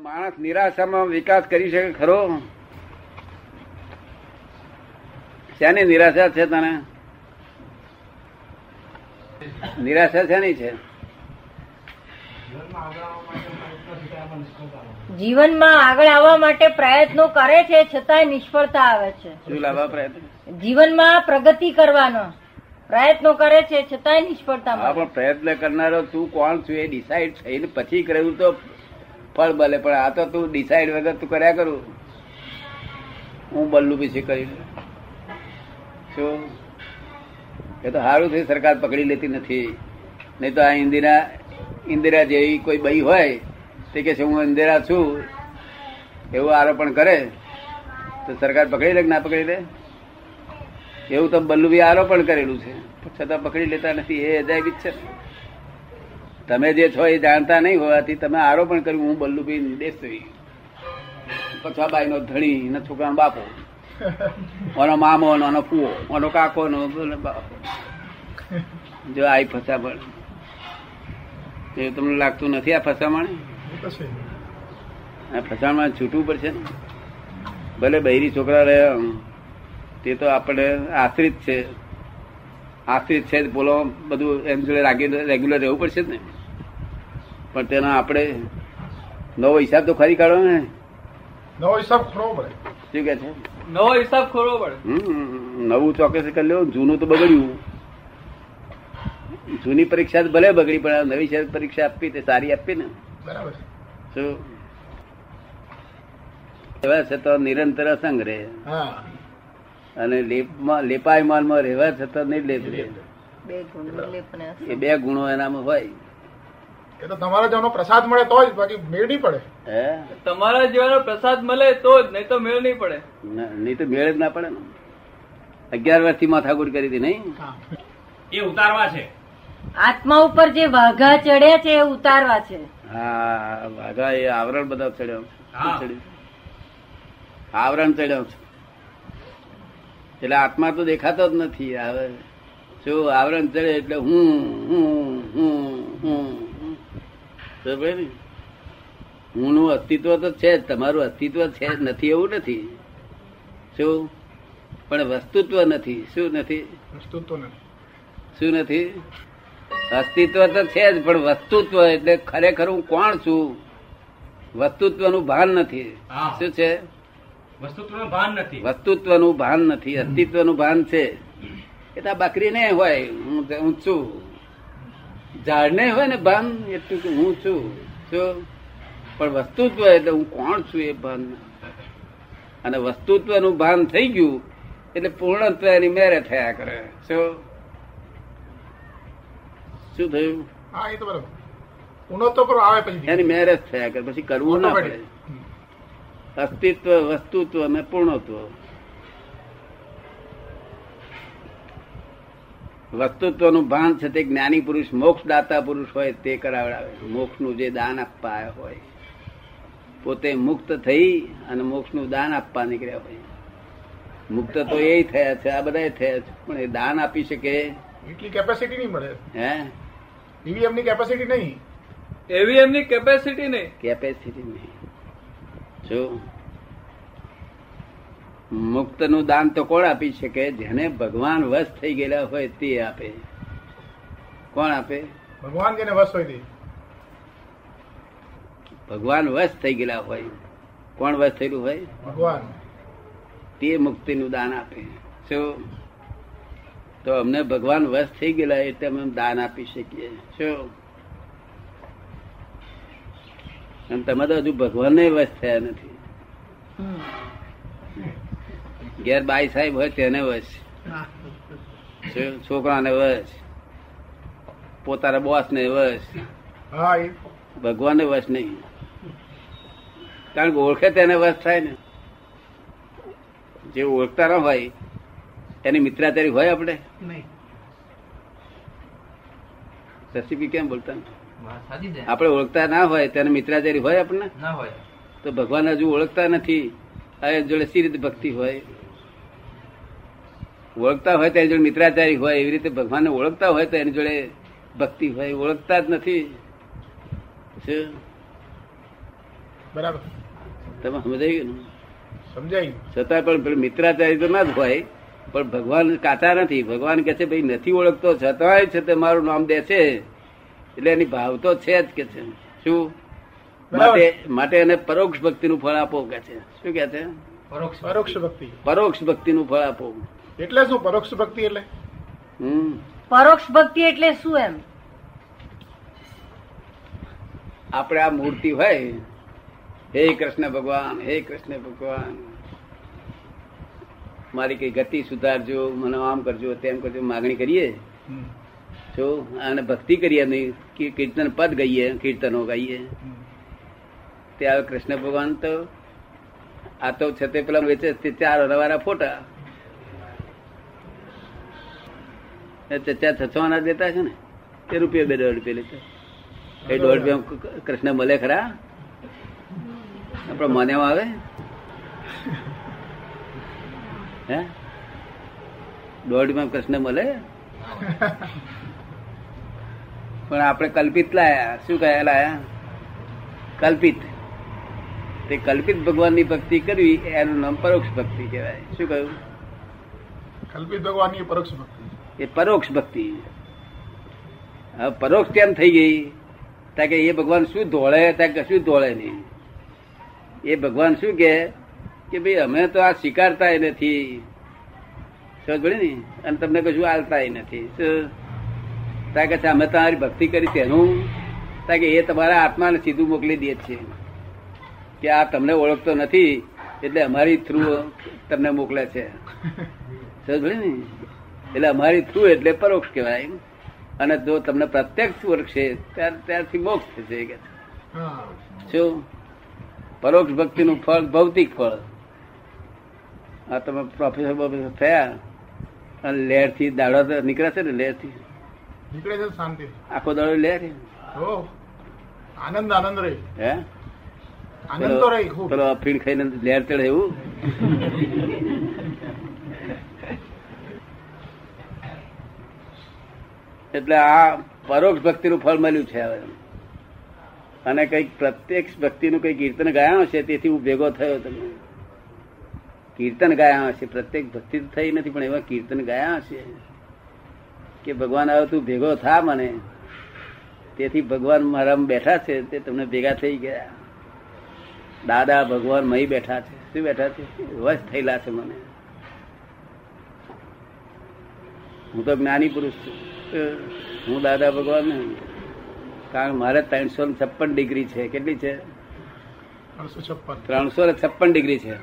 માણસ નિરાશામાં વિકાસ કરી શકે ખરો? શેની નિરાશા છે તને? નિરાશા શેની છે? જીવનમાં આગળ આવવા માટે પ્રયત્નો કરે છે છતાંય નિષ્ફળતા આવે છે. શું લાવવા પ્રયત્ન? જીવનમાં પ્રગતિ કરવાનો પ્રયત્નો કરે છે છતાંય નિષ્ફળતા પણ પ્રયત્ન કરનારો તું કોણ છું એ ડિસાઈડ થઈને પછી કર્યું તો ફળ બલે પણ આ તો તું ડિસાઈડ વગર તું કર્યા કરું. હું બલ્લુ પીછે કરી. શું? એ તો સારું થયું સરકાર પકડી લેતી નથી. નહીં તો આ ઇન્દિરા ઇન્દિરા જેવી કોઈ બઈ હોય, તે કે છે, હું ઇન્દિરા છું. એવું આરોપણ કરે. તો સરકાર પકડી લે કે ના પકડી લે? એવું તો બલ્લુભાઈ આરોપણ કરેલું છે. છતાં પકડી લેતા નથી, એ અજાયબી છે. તમે જે છો એ જાણતા નહીં હોવાથી તમે આરોપણ કર્યું, હું બલ્લુભાઈ નિર્દેશ થઈ પછવાબાઈ નો ધણી, એના છોકરાનો બાપો. ઓનો મામો, ઓનો ફુઓ ઓનો કાકો નો બાપો. જો આઈ ફસામણ એ તમને લાગતું નથી આ ફસામણ? આ ફસામણ છૂટવું પડશે ને? ભલે બૈરી છોકરા રહ્યા તે તો આપણે આશ્રિત છે. આશ્રિત છે બોલો, બધું એમ જોડે રેગ્યુલર રહેવું પડશે ને? પણ તેનો આપણે નવો હિસાબ તો ખરી કાઢો ને. નવો હિસાબ ખરો પડે. શું કે છે? નવો હિસાબ ખોરવો પડે. નવું ચોક્કસ કરી લો જૂનું તો બગડ્યું. જૂની પરીક્ષા તો ભલે બગડી પણ નવી શહેર પરીક્ષા આપવી તે સારી આપવી ને. બરાબર. શું? એવા છતાં નિરંતર અસંગ રહે. હા. અને લેપમાં લેપાયમાનમાં રહેવા છતાં રહે. બે ગુણ નિર્લેપ એ બે ગુણો એનામાં હોય. એ તો તમારા જેવાનો પ્રસાદ મળે તો જ બાકી મેળ નહીં પડે. હે? તમારા જેવાનો પ્રસાદ મળે તો જ નહીં તો મેળ નહીં પડે. નહીં તો મેળ જ ના પડે ને. અગિયાર વર્ષથી માથાકૂટ કરી હતી નહીં? હા. એ ઉતારવા છે. આત્મા ઉપર જે વાઘા ચડ્યા છે એ ઉતારવા છે. હા વાઘા એ આવરણ બધા ચડ્યો? આવરણ ચડ્યો છે. એટલે આત્મા તો દેખાતો જ નથી. આવે શું આવરણ ચડે એટલે હું હું હું હું હું. સમજ્યો ને? હું નું અસ્તિત્વ તો છે જ તમારું અસ્તિત્વ છે જ નથી એવું નથી. શું? પણ વસ્તુત્વ નથી શું નથી? શું નથી? અસ્તિત્વ તો છે જ પણ વસ્તુત્વ એટલે ખરેખર હું કોણ છું? વસ્તુત્વનું ભાન નથી. શું છે? વસ્તુત્વનું ભાન નથી. વસ્તુત્વનું ભાન નથી અસ્તિત્વનું ભાન છે. એ તો બકરી ને હોય હું હું છું. ઝાડ ને હોય ને ભાન એટલું કે હું છું શું પણ વસ્તુત્વ એટલે હું કોણ છું એ ભાન અને વસ્તુત્વનું ભાન થઈ ગયું એટલે પૂર્ણત્વ એની મેરે થયા કરે. શું? શું થયું? હા એ તો બરાબર. ઉનો આવે પછી એની મેરેજ થયા કરે પછી કરવું ના પડે. અસ્તિત્વ વસ્તુત્વ અને પૂર્ણત્વ. વસ્તુત્વનું ભાન છે તે જ્ઞાની પુરુષ મોક્ષ દાતા પુરુષ હોય તે કરાવડાવે મોક્ષનું જે દાન આપવા હોય. પોતે મુક્ત થઈ અને મોક્ષનું દાન આપવા નીકળ્યા હોય. મુક્ત તો એ થયા છે આ બધા થયા છે. પણ એ દાન આપી શકે એટલી કેપેસિટી નહીં મળે. હે? એવી એમની કેપેસિટી નહીં. એવી એમની કેપેસિટી નહીં. કેપેસિટી નહીં. જો મુક્તનું દાન તો કોણ આપી શકે? જેને ભગવાન વશ થઈ ગયેલા હોય તે આપે. કોણ આપે? ભગવાન જેને વશ હોય ભગવાન વશ થઈ ગયેલા હોય. કોણ વશ થયેલું હોય? ભગવાન. તે મુક્તિનું દાન આપે. શું? તો અમને ભગવાન વશ થઈ ગયેલા એટલે અમે દાન આપી શકીએ. શું? અને તમે તો હજુ ભગવાનને વશ થયા નથી. ઘેર બાઈ સાહેબ હોય તેને વસ છોકરાને વસ પોતાના બોસ ને વસ ભગવાન ને વસ વશ નહીં. કારણ કે ઓળખે તેને વસ થાય ને. જે ઓળખતા ના હોય એની મિત્રાચારી હોય આપણે? શશીપી કેમ બોલતા આપણે ઓળખતા ના હોય તેને મિત્રાચારી હોય આપણને? ના હોય. તો ભગવાન હજુ ઓળખતા નથી. આ જોડે સી રીતે ભક્તિ હોય? ઓળખતા હોય તો એની જોડે મિત્રાચારી હોય એવી રીતે ભગવાનને ઓળખતા હોય તો એની જોડે ભક્તિ હોય ઓળખતા જ નથી. બરાબર. તમે સમજાયું ગયું સમજાય છતાં પણ પેલું મિત્રાચારી તો ના જ હોય પણ ભગવાન કાચા નથી. ભગવાન કે છે ભાઈ નથી ઓળખતો છતાંય છે તે મારું નામ દે છે એટલે એની ભાવ તો છે જ કે છે. શું? માટે માટે એને પરોક્ષ ભક્તિનું ફળ આપો કે છે. શું કે છે? પરોક્ષ પરોક્ષ ભક્તિ. પરોક્ષ ભક્તિનું ફળ આપો. એટલે શું પરોક્ષ ભક્તિ એટલે? હમ. પરોક્ષ ભક્તિ એટલે શું એમ? આપણે આ મૂર્તિ હોય હે કૃષ્ણ ભગવાન હે કૃષ્ણ ભગવાન. મારી કઈ ગતિ સુધારજો મને આમ કરજો તેમ કરજો માગણી કરીએ? જો અને ભક્તિ કરીએ નહીં કી- કીર્તન પદ ગઈએ કીર્તનો ગાઈએ. ત્યારે કૃષ્ણ ભગવાન તો આ તો છે તે પેલા વેચે તે ચાર રવાના ફોટા. ચચા છસવાના દેતા છે ને? તે રૂપિયા બે દોઢ રૂપિયા લેતા એ દોઢ રૂપિયા કૃષ્ણ મળે ખરા? આપડે મને આવે? હે? દોઢ રૂપિયા કૃષ્ણ મળે? પણ આપણે કલ્પિત લાયા. શું કહે લાયા? કલ્પિત. તે કલ્પિત ભગવાનની ભક્તિ કરવી, એનું નામ પરોક્ષ ભક્તિ કહેવાય. શું કહ્યું? કલ્પિત ભગવાનની પરોક્ષ ભક્તિ. એ પરોક્ષ ભક્તિ. હવે પરોક્ષ કેમ થઈ ગઈ? તા કે એ ભગવાન શું ધોળે, ત્યાં કશું ધોળે નહીં. એ ભગવાન શું કે? કે ભાઈ અમે તો આ સ્વીકારતા નથી. સમજ પડી ને? અને તમને કશું આલતા નથી. શું? તા કે અમે તમારી ભક્તિ કરી તેનું. તા કે એ તમારા આત્માને સીધું મોકલી દે છે. કે આ તમને ઓળખતો નથી, એટલે અમારી થ્રુ તમને મોકલે છે. સમજ ને? એટલે અમારી થ્રુ એટલે પરોક્ષ કહેવાય અને જો તમને પ્રત્યક્ષ ઓળખશે ત્યાર ત્યારથી મોક્ષ થશે કે. શું? પરોક્ષ ભક્તિનું ફળ ભૌતિક ફળ. આ તમે પ્રોફેસર પ્રોફેસર થયા અને લેરથી દાડો તો નીકળે છે ને લેરથી નીકળે છે શાંતિ. આખો દાડો લેર હો આનંદ આનંદ રહી. હે? આનંદ તો રહી પેલો અફીણ ખાઈને લેર ચડે એવું? એટલે આ પરોક્ષ ભક્તિનું ફળ મળ્યું છે હવે. અને કંઈક પ્રત્યક્ષ ભક્તિનું કઈ કીર્તન ગાયા હશે, તેથી હું ભેગો થયો તમે કીર્તન ગાયા હશે પ્રત્યેક ભક્તિ તો થઈ નથી, પણ એવા કીર્તન ગાયા હશે કે ભગવાન હવે તું ભેગો થા મને. તેથી ભગવાન મારામાં બેઠા છે, તે તમને ભેગા થઈ ગયા. દાદા ભગવાન મહી બેઠા છે. શું બેઠા છે? વશ થયેલા છે મને. હું તો જ્ઞાની પુરુષ છું. હું દાદા ભગવાન કારણ મારે ત્રણસો છપ્પન ડિગ્રી છે. કેટલી છે? ત્રણસો છપ્પન. ત્રણસો છપ્પન ડિગ્રી છે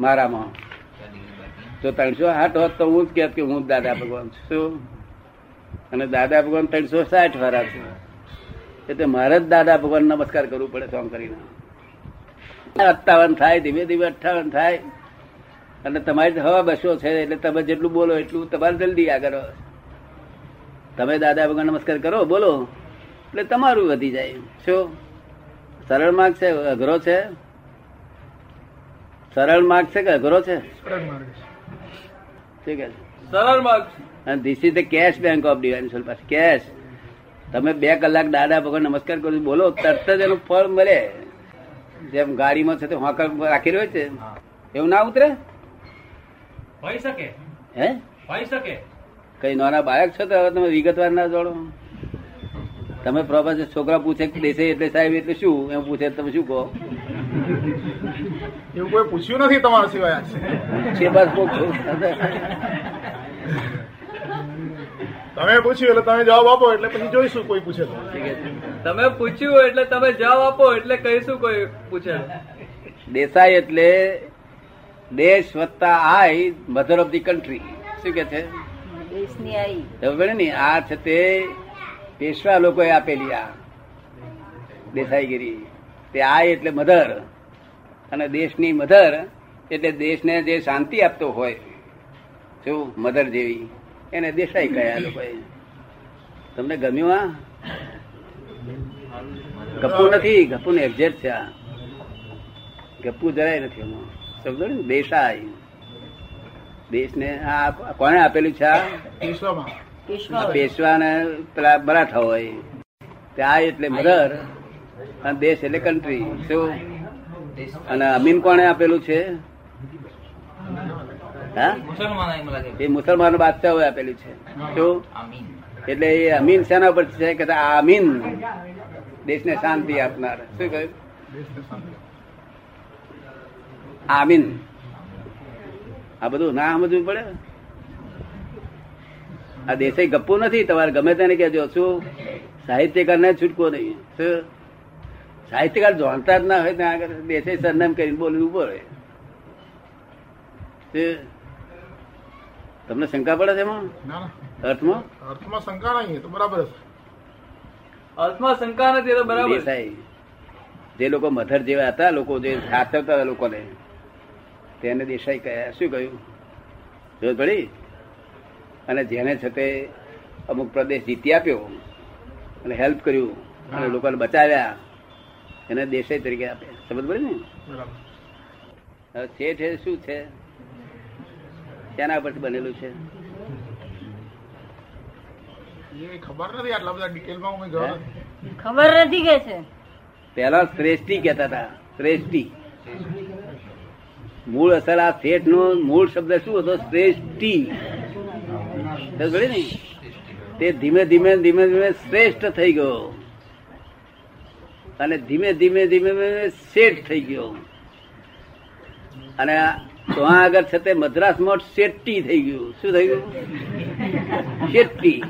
મારામાં. જો ત્રણસો આઠ હોત તો હું જ કહેત કે હું દાદા ભગવાન છું. અને દાદા ભગવાન ત્રણસો સાઠ વાળા છે. એટલે મારે જ દાદા ભગવાન નમસ્કાર કરવું પડે સોમ કરીને. અઠ્ઠાવન થાય ધીમે ધીમે અઠ્ઠાવન થાય. અને તમારી હવા બસો છે એટલે તમે જેટલું બોલો એટલું તમારે જલ્દી આગળ. તમે દાદા ભગવાન નમસ્કાર કરો બોલો. એટલે તમારું વધી જાય શું? સરળ માર્ગ છે અઘરો છે? સરળ માર્ગ છે કે અઘરો છે? સરળ માર્ગ છે. સરળ માર્ગ. અને this is the cash bank of divine soul પાસે કેશ તમે બે કલાક દાદા ભગવાન નમસ્કાર કરો બોલો તરત જ એનું ફળ મળે. જેમ ગાડીમાં છે તે હોકર રાખી રહ્યો છે. એવું ના ઉતરે? હોય શકે. હે? હોય શકે. કઈ નાના બાળક છો તો હવે તમે વિગતવાર ના જોડો. તમે પ્રોફેસર છોકરા પૂછે કે દેશે એટલે સાહેબ એટલે શું? એમ પૂછે તમે શું કહો? એવું કોઈ પૂછ્યું નથી તમારા સિવાય. છે બસ તમે પૂછ્યું એટલે તમે જવાબ આપો એટલે પછી જોઈશું કોઈ પૂછે તમે પૂછ્યું એટલે તમે જવાબ આપો એટલે કહીશું કોઈ પૂછે. દેસાઈ એટલે દેશ વત્તા આઈ મધર ઓફ ધી કન્ટ્રી શું કે છે? ખબર ને, આ છે તે પેશવા લોકોએ આપેલી આ દેસાઈગીરી. તે આ એટલે મધર અને દેશની મધર એટલે દેશને જે શાંતિ આપતો હોય, શું? મધર જેવી. એને દેસાઈ કયા લોકોએ. તમને ગમ્યું આ? ગપ્પુ નથી ગપ્પુ ને એક્ઝેક્ટ છે આ. ગપ્પુ જરાય નથી એમાં. સમજો ને? દેસાઈ. દેશને આ કોને આપેલું છે આ? પેશવા ને પેલા મરાઠા હોય. ત્યાં એટલે મધર અને દેશ એટલે કન્ટ્રી શું? અને અમીન કોને આપેલું છે? એ મુસલમાનો બાદશાહ આપેલું છે. શું? એટલે એ અમીન શેના પર છે? કે આ અમીન દેશને શાંતિ આપનાર. શું કહ્યું? આમીન આ બધું ના સમજવું પડે? આ દેસાઈ ગપ્પુ નથી તમારે ગમે તેને કહેજો. શું? સાહિત્યકાર ને છૂટકો નહીં. શું? સાહિત્યકાર જાણતા જ ના હોય ત્યાં આગળ દેસાઈ સરનામ કરીને બોલવું પડે? તમને શંકા પડે છે એમાં? અર્થમાં? અર્થમાં શંકા નહીં તો બરાબર છે. અર્થમાં શંકા નથી તો બરાબર છે. દેસાઈ જે લોકો મધર જેવા હતા લોકો જે સાચવતા હતા લોકોને તેને દેસાઈ કહ્યા શું કહ્યું? જો પડી અને જેને છતે તે અમુક પ્રદેશ જીતી આપ્યો અને હેલ્પ કર્યું અને લોકોને બચાવ્યા એને દેસાઈ તરીકે આપે. સમજ પડે ને? બરાબર. હવે શેઠ એ શું છે? તેના પરથી બનેલું છે? એ ખબર નથી આટલા બધા ડિટેલમાં ખબર નથી કે છે. પેલા શ્રેષ્ઠી કહેતા હતા. શ્રેષ્ઠી. મૂળ અસર આ શેઠ નો મૂળ શબ્દ શું હતો? શ્રેષ્ઠી. ને? તે ધીમે ધીમે ધીમે ધીમે શ્રેષ્ઠ થઈ ગયો. અને ધીમે ધીમે ધીમે ધીમે શેઠ થઈ ગયો. અને તો આગળ છે તે મદ્રાસ મઠ શેટ્ટી થઈ ગયું. શું થઈ ગયું? શેટ્ટી.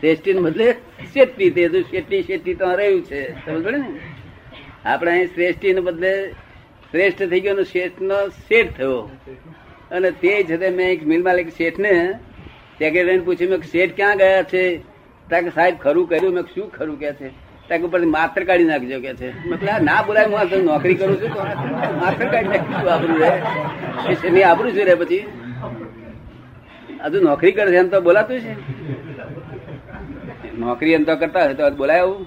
શ્રેષ્ઠી બદલે શેટ્ટી તે હજુ શેટ્ટી શેટ્ટી તો રહ્યું છે. સમજ ને? આપણે અહીં શ્રેષ્ઠી ને બદલે શ્રેષ્ઠ થઈ ગયો શેઠ નો શેઠ થયો. અને તે છતાં મેં એક મિલ માલિક શેઠ ને સેક્રેટરી પૂછ્યું મેં શેઠ ક્યાં ગયા છે? ત્યાં કે સાહેબ ખરું કર્યું. મેં શું ખરું? કે છે. ત્યાં ઉપર માત્ર કાઢી નાખજો કે છે. મતલબ ના બોલાય હું નોકરી કરું છું. તો માત્ર કાઢી નાખ્યું આપણું રે. એ આપણું છે રે પછી. હજુ નોકરી કરે છે એમ તો બોલાતું છે. નોકરી એમ તો કરતા હોય તો બોલાય આવું.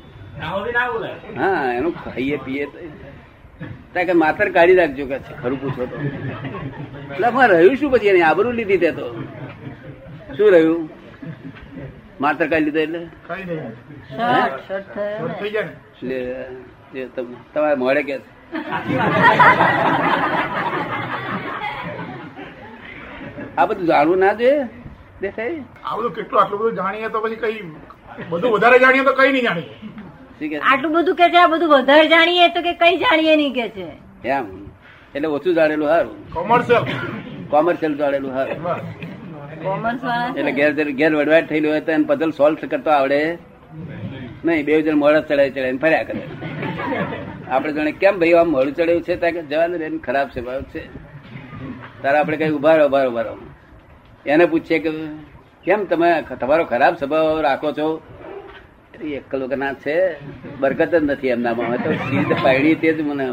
હા એનું ખાઈએ પીએ તો. કે માથર કાઢી રાખજો કે છે. ખરું પૂછો તો. એટલે રહ્યું શું પછી એની આબરૂ લીધી તે તો? શું રહ્યું? માત્ર કાઢી લીધો એટલે? કઈ નહીં. શર્ટ શર્ટ થયો શોર્ટ ને થઈ જાય ને. એટલે જે તમ- તમારે મળે કે આ બધું જાણવું ના જોઈએ? દેખાય આ બધું કેટલું આટલું બધું જાણીએ તો પછી કઈ બધું વધારે જાણીએ તો કઈ નહીં જાણીએ? આટલું બધું કે છે આ બધું વધારે જાણીએ તો કે કઈ જાણીએ નહીં કે છે. એમ. એટલે ઓછું જાણેલું સારું. કોમર્શિયલ કોમર્શિયલ જાણેલું સારું. કોમર્સ એટલે ઘેર ઘેર વડવાટ થયેલું હોય તો એને પઝલ સોલ્વ કરતો આવડે. નહીં બે જણ મોડા ચડાઈ ચડાય ફર્યા કરે. આપણે જાણે કેમ ભાઈ આમ મોડું ચડ્યું છે? ત્યાં જવાનું રે ખરાબ છે ભાવ છે. તારે આપણે કઈ ઊભા રહો ઊભા રહો, ઊભા રહો. એને પૂછીએ કે કેમ તમે તમારો ખરાબ સ્વભાવ રાખો છો? અરે એકલ વગર ના છે. બરકત જ નથી એમનામાં. તો સીધ પાડી તે જ મને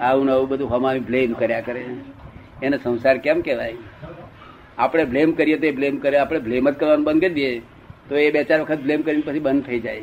આવું નવું બધું હમાવી બ્લેમ કર્યા કરે. એને સંસાર કેમ કહેવાય? આપણે બ્લેમ કરીએ તો એ બ્લેમ કરે. આપણે બ્લેમ જ કરવાનું બંધ કરી દઈએ. તો એ બે ચાર વખત બ્લેમ કરીને પછી બંધ થઈ જાય.